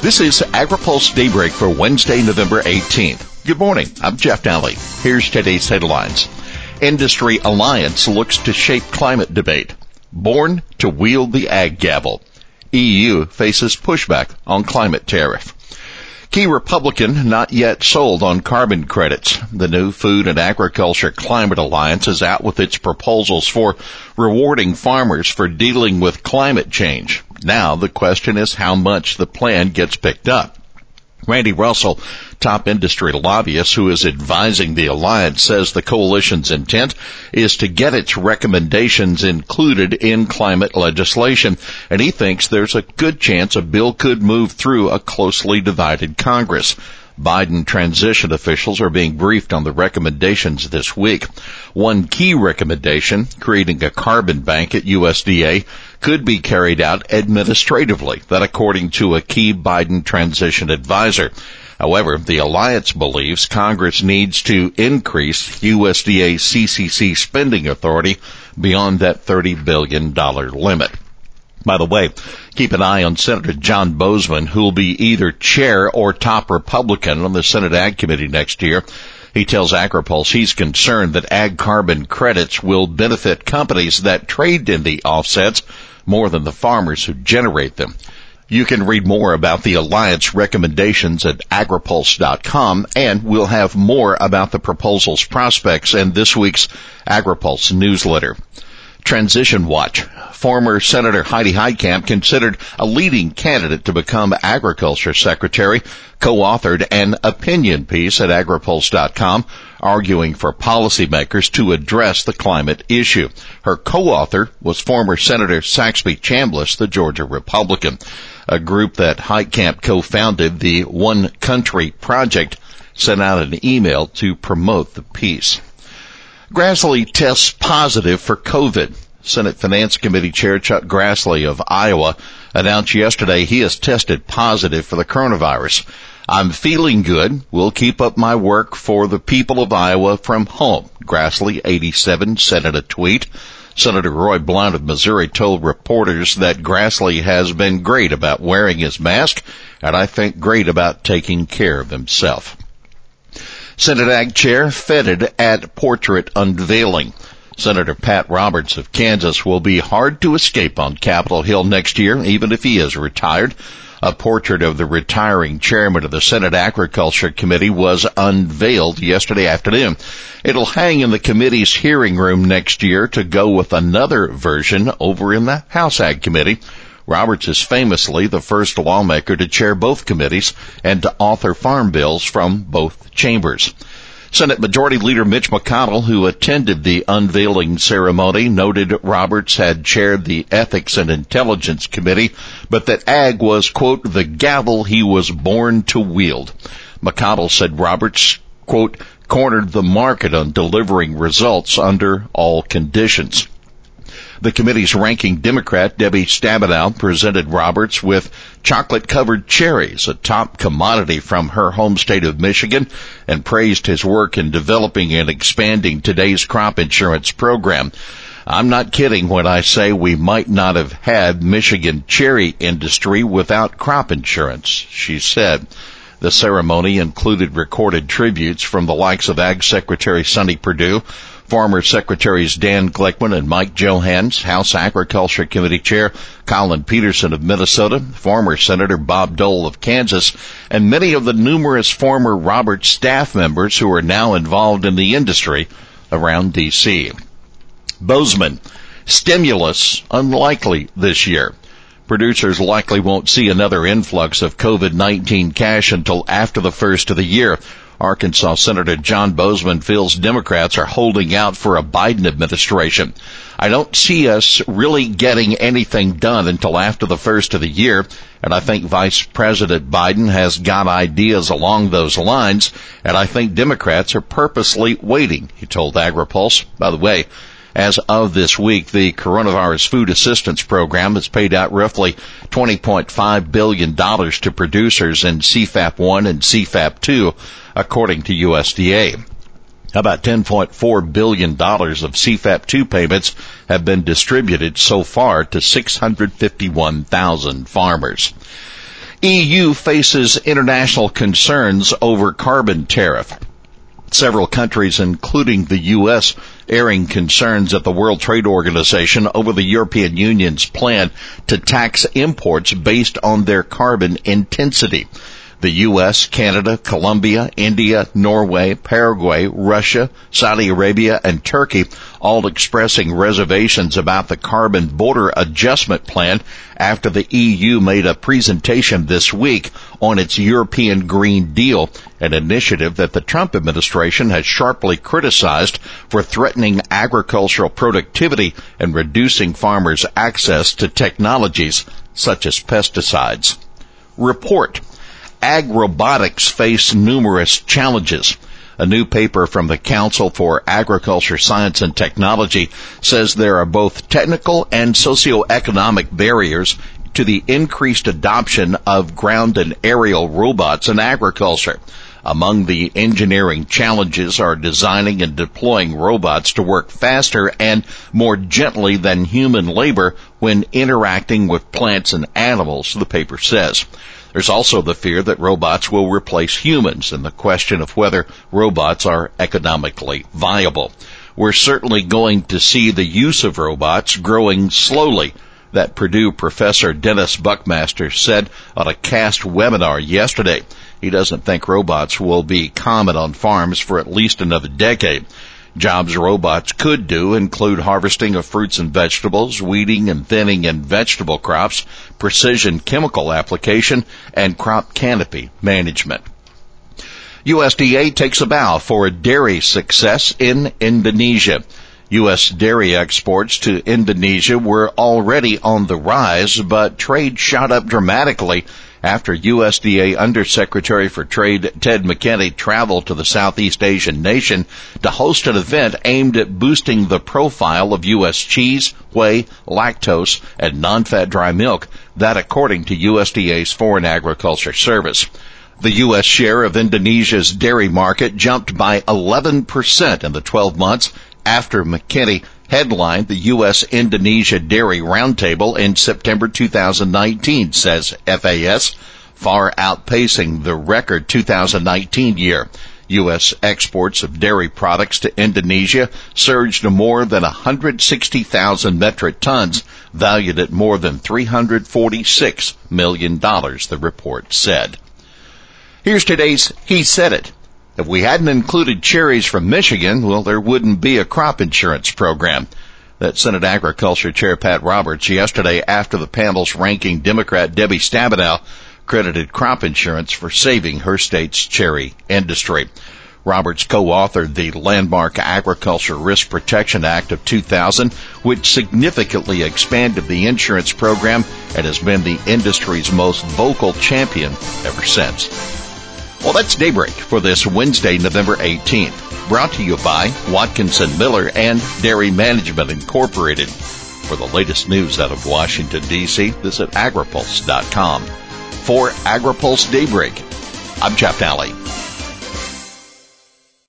This is AgriPulse Daybreak for Wednesday, November 18th. Good morning. I'm Jeff Daly. Here's today's headlines. Industry Alliance looks to shape climate debate. Born to wield the ag gavel. EU faces pushback on climate tariff. Key Republican not yet sold on carbon credits. The new Food and Agriculture Climate Alliance is out with its proposals for rewarding farmers for dealing with climate change. Now the question is how much the plan gets picked up. Randy Russell, top industry lobbyist who is advising the alliance, says the coalition's intent is to get its recommendations included in climate legislation, and he thinks there's a good chance a bill could move through a closely divided Congress. Biden transition officials are being briefed on the recommendations this week. One key recommendation, creating a carbon bank at USDA, could be carried out administratively, that according to a key Biden transition advisor. However, the alliance believes Congress needs to increase USDA CCC spending authority beyond that $30 billion limit. By the way, keep an eye on Senator John Boozman, who will be either chair or top Republican on the Senate Ag Committee next year. He tells AgriPulse he's concerned that ag carbon credits will benefit companies that trade in the offsets more than the farmers who generate them. You can read more about the Alliance recommendations at agripulse.com and we'll have more about the proposal's prospects in this week's AgriPulse newsletter. Transition Watch. Former Senator Heidi Heitkamp considered a leading candidate to become Agriculture Secretary, co-authored an opinion piece at agripulse.com arguing for policymakers to address the climate issue. Her co-author was former Senator Saxby Chambliss, the Georgia Republican. A group that Heitkamp co-founded, the One Country Project, sent out an email to promote the piece. Grassley tests positive for COVID. Senate Finance Committee Chair Chuck Grassley of Iowa announced yesterday he has tested positive for the coronavirus. I'm feeling good. We'll keep up my work for the people of Iowa from home. Grassley, 87, said in a tweet. Senator Roy Blunt of Missouri told reporters that Grassley has been great about wearing his mask and I think great about taking care of himself. Senate Ag Chair feted at portrait unveiling. Senator Pat Roberts of Kansas will be hard to escape on Capitol Hill next year, even if he is retired. A portrait of the retiring chairman of the Senate Agriculture Committee was unveiled yesterday afternoon. It'll hang in the committee's hearing room next year to go with another version over in the House Ag Committee. Roberts is famously the first lawmaker to chair both committees and to author farm bills from both chambers. Senate Majority Leader Mitch McConnell, who attended the unveiling ceremony, noted Roberts had chaired the Ethics and Intelligence Committee, but that Ag was, quote, the gavel he was born to wield. McConnell said Roberts, quote, cornered the market on delivering results under all conditions. The committee's ranking Democrat, Debbie Stabenow, presented Roberts with chocolate covered cherries, a top commodity from her home state of Michigan, and praised his work in developing and expanding today's crop insurance program. I'm not kidding when I say we might not have had Michigan cherry industry without crop insurance, she said. The ceremony included recorded tributes from the likes of Ag Secretary Sonny Perdue, Former Secretaries Dan Glickman and Mike Johanns, House Agriculture Committee Chair Collin Peterson of Minnesota, former Senator Bob Dole of Kansas, and many of the numerous former Roberts staff members who are now involved in the industry around D.C. Boozman, stimulus unlikely this year. Producers likely won't see another influx of COVID-19 cash until after the first of the year. Arkansas Senator John Boozman feels Democrats are holding out for a Biden administration. I don't see us really getting anything done until after the first of the year, and I think Vice President Biden has got ideas along those lines, and I think Democrats are purposely waiting, he told AgriPulse. By the way, as of this week, the coronavirus food assistance program has paid out roughly $20.5 billion to producers in CFAP 1 and CFAP 2, according to USDA. About $10.4 billion of CFAP 2 payments have been distributed so far to 651,000 farmers. EU faces international concerns over carbon tariff. Several countries, including the U.S., airing concerns at the World Trade Organization over the European Union's plan to tax imports based on their carbon intensity the U.S., Canada, Colombia, India, Norway, Paraguay, Russia, Saudi Arabia, and Turkey all expressing reservations about the carbon border adjustment plan after the EU made a presentation this week on its European Green Deal, an initiative that the Trump administration has sharply criticized for threatening agricultural productivity and reducing farmers' access to technologies such as pesticides. Report ag robotics face numerous challenges. A new paper from the Council for Agriculture, Science and Technology says there are both technical and socioeconomic barriers to the increased adoption of ground and aerial robots in agriculture. Among the engineering challenges are designing and deploying robots to work faster and more gently than human labor when interacting with plants and animals, the paper says. There's also the fear that robots will replace humans and the question of whether robots are economically viable. We're certainly going to see the use of robots growing slowly. That Purdue professor Dennis Buckmaster said on a CAST webinar yesterday. He doesn't think robots will be common on farms for at least another decade. Jobs robots could do include harvesting of fruits and vegetables, weeding and thinning in vegetable crops, precision chemical application, and crop canopy management. USDA takes a bow for a dairy success in Indonesia. U.S. dairy exports to Indonesia were already on the rise, but trade shot up dramatically after USDA Undersecretary for Trade Ted McKinney traveled to the Southeast Asian nation to host an event aimed at boosting the profile of U.S. cheese, whey, lactose, and non-fat dry milk, that according to USDA's Foreign Agriculture Service. The U.S. share of Indonesia's dairy market jumped by 11% in the 12 months after McKinney headlined the U.S. Indonesia Dairy Roundtable in September 2019, says FAS, far outpacing the record 2019 year. U.S. exports of dairy products to Indonesia surged to more than 160,000 metric tons, valued at more than $346 million, the report said. Here's today's He Said It. If we hadn't included cherries from Michigan, well, there wouldn't be a crop insurance program. That Senate Agriculture Chair Pat Roberts yesterday after the panel's ranking Democrat Debbie Stabenow credited crop insurance for saving her state's cherry industry. Roberts co-authored the landmark Agriculture Risk Protection Act of 2000, which significantly expanded the insurance program and has been the industry's most vocal champion ever since. Well, that's Daybreak for this Wednesday, November 18th. Brought to you by Watkinson Miller and Dairy Management Incorporated. For the latest news out of Washington, D.C., visit agripulse.com. For AgriPulse Daybreak, I'm Jeff Daly.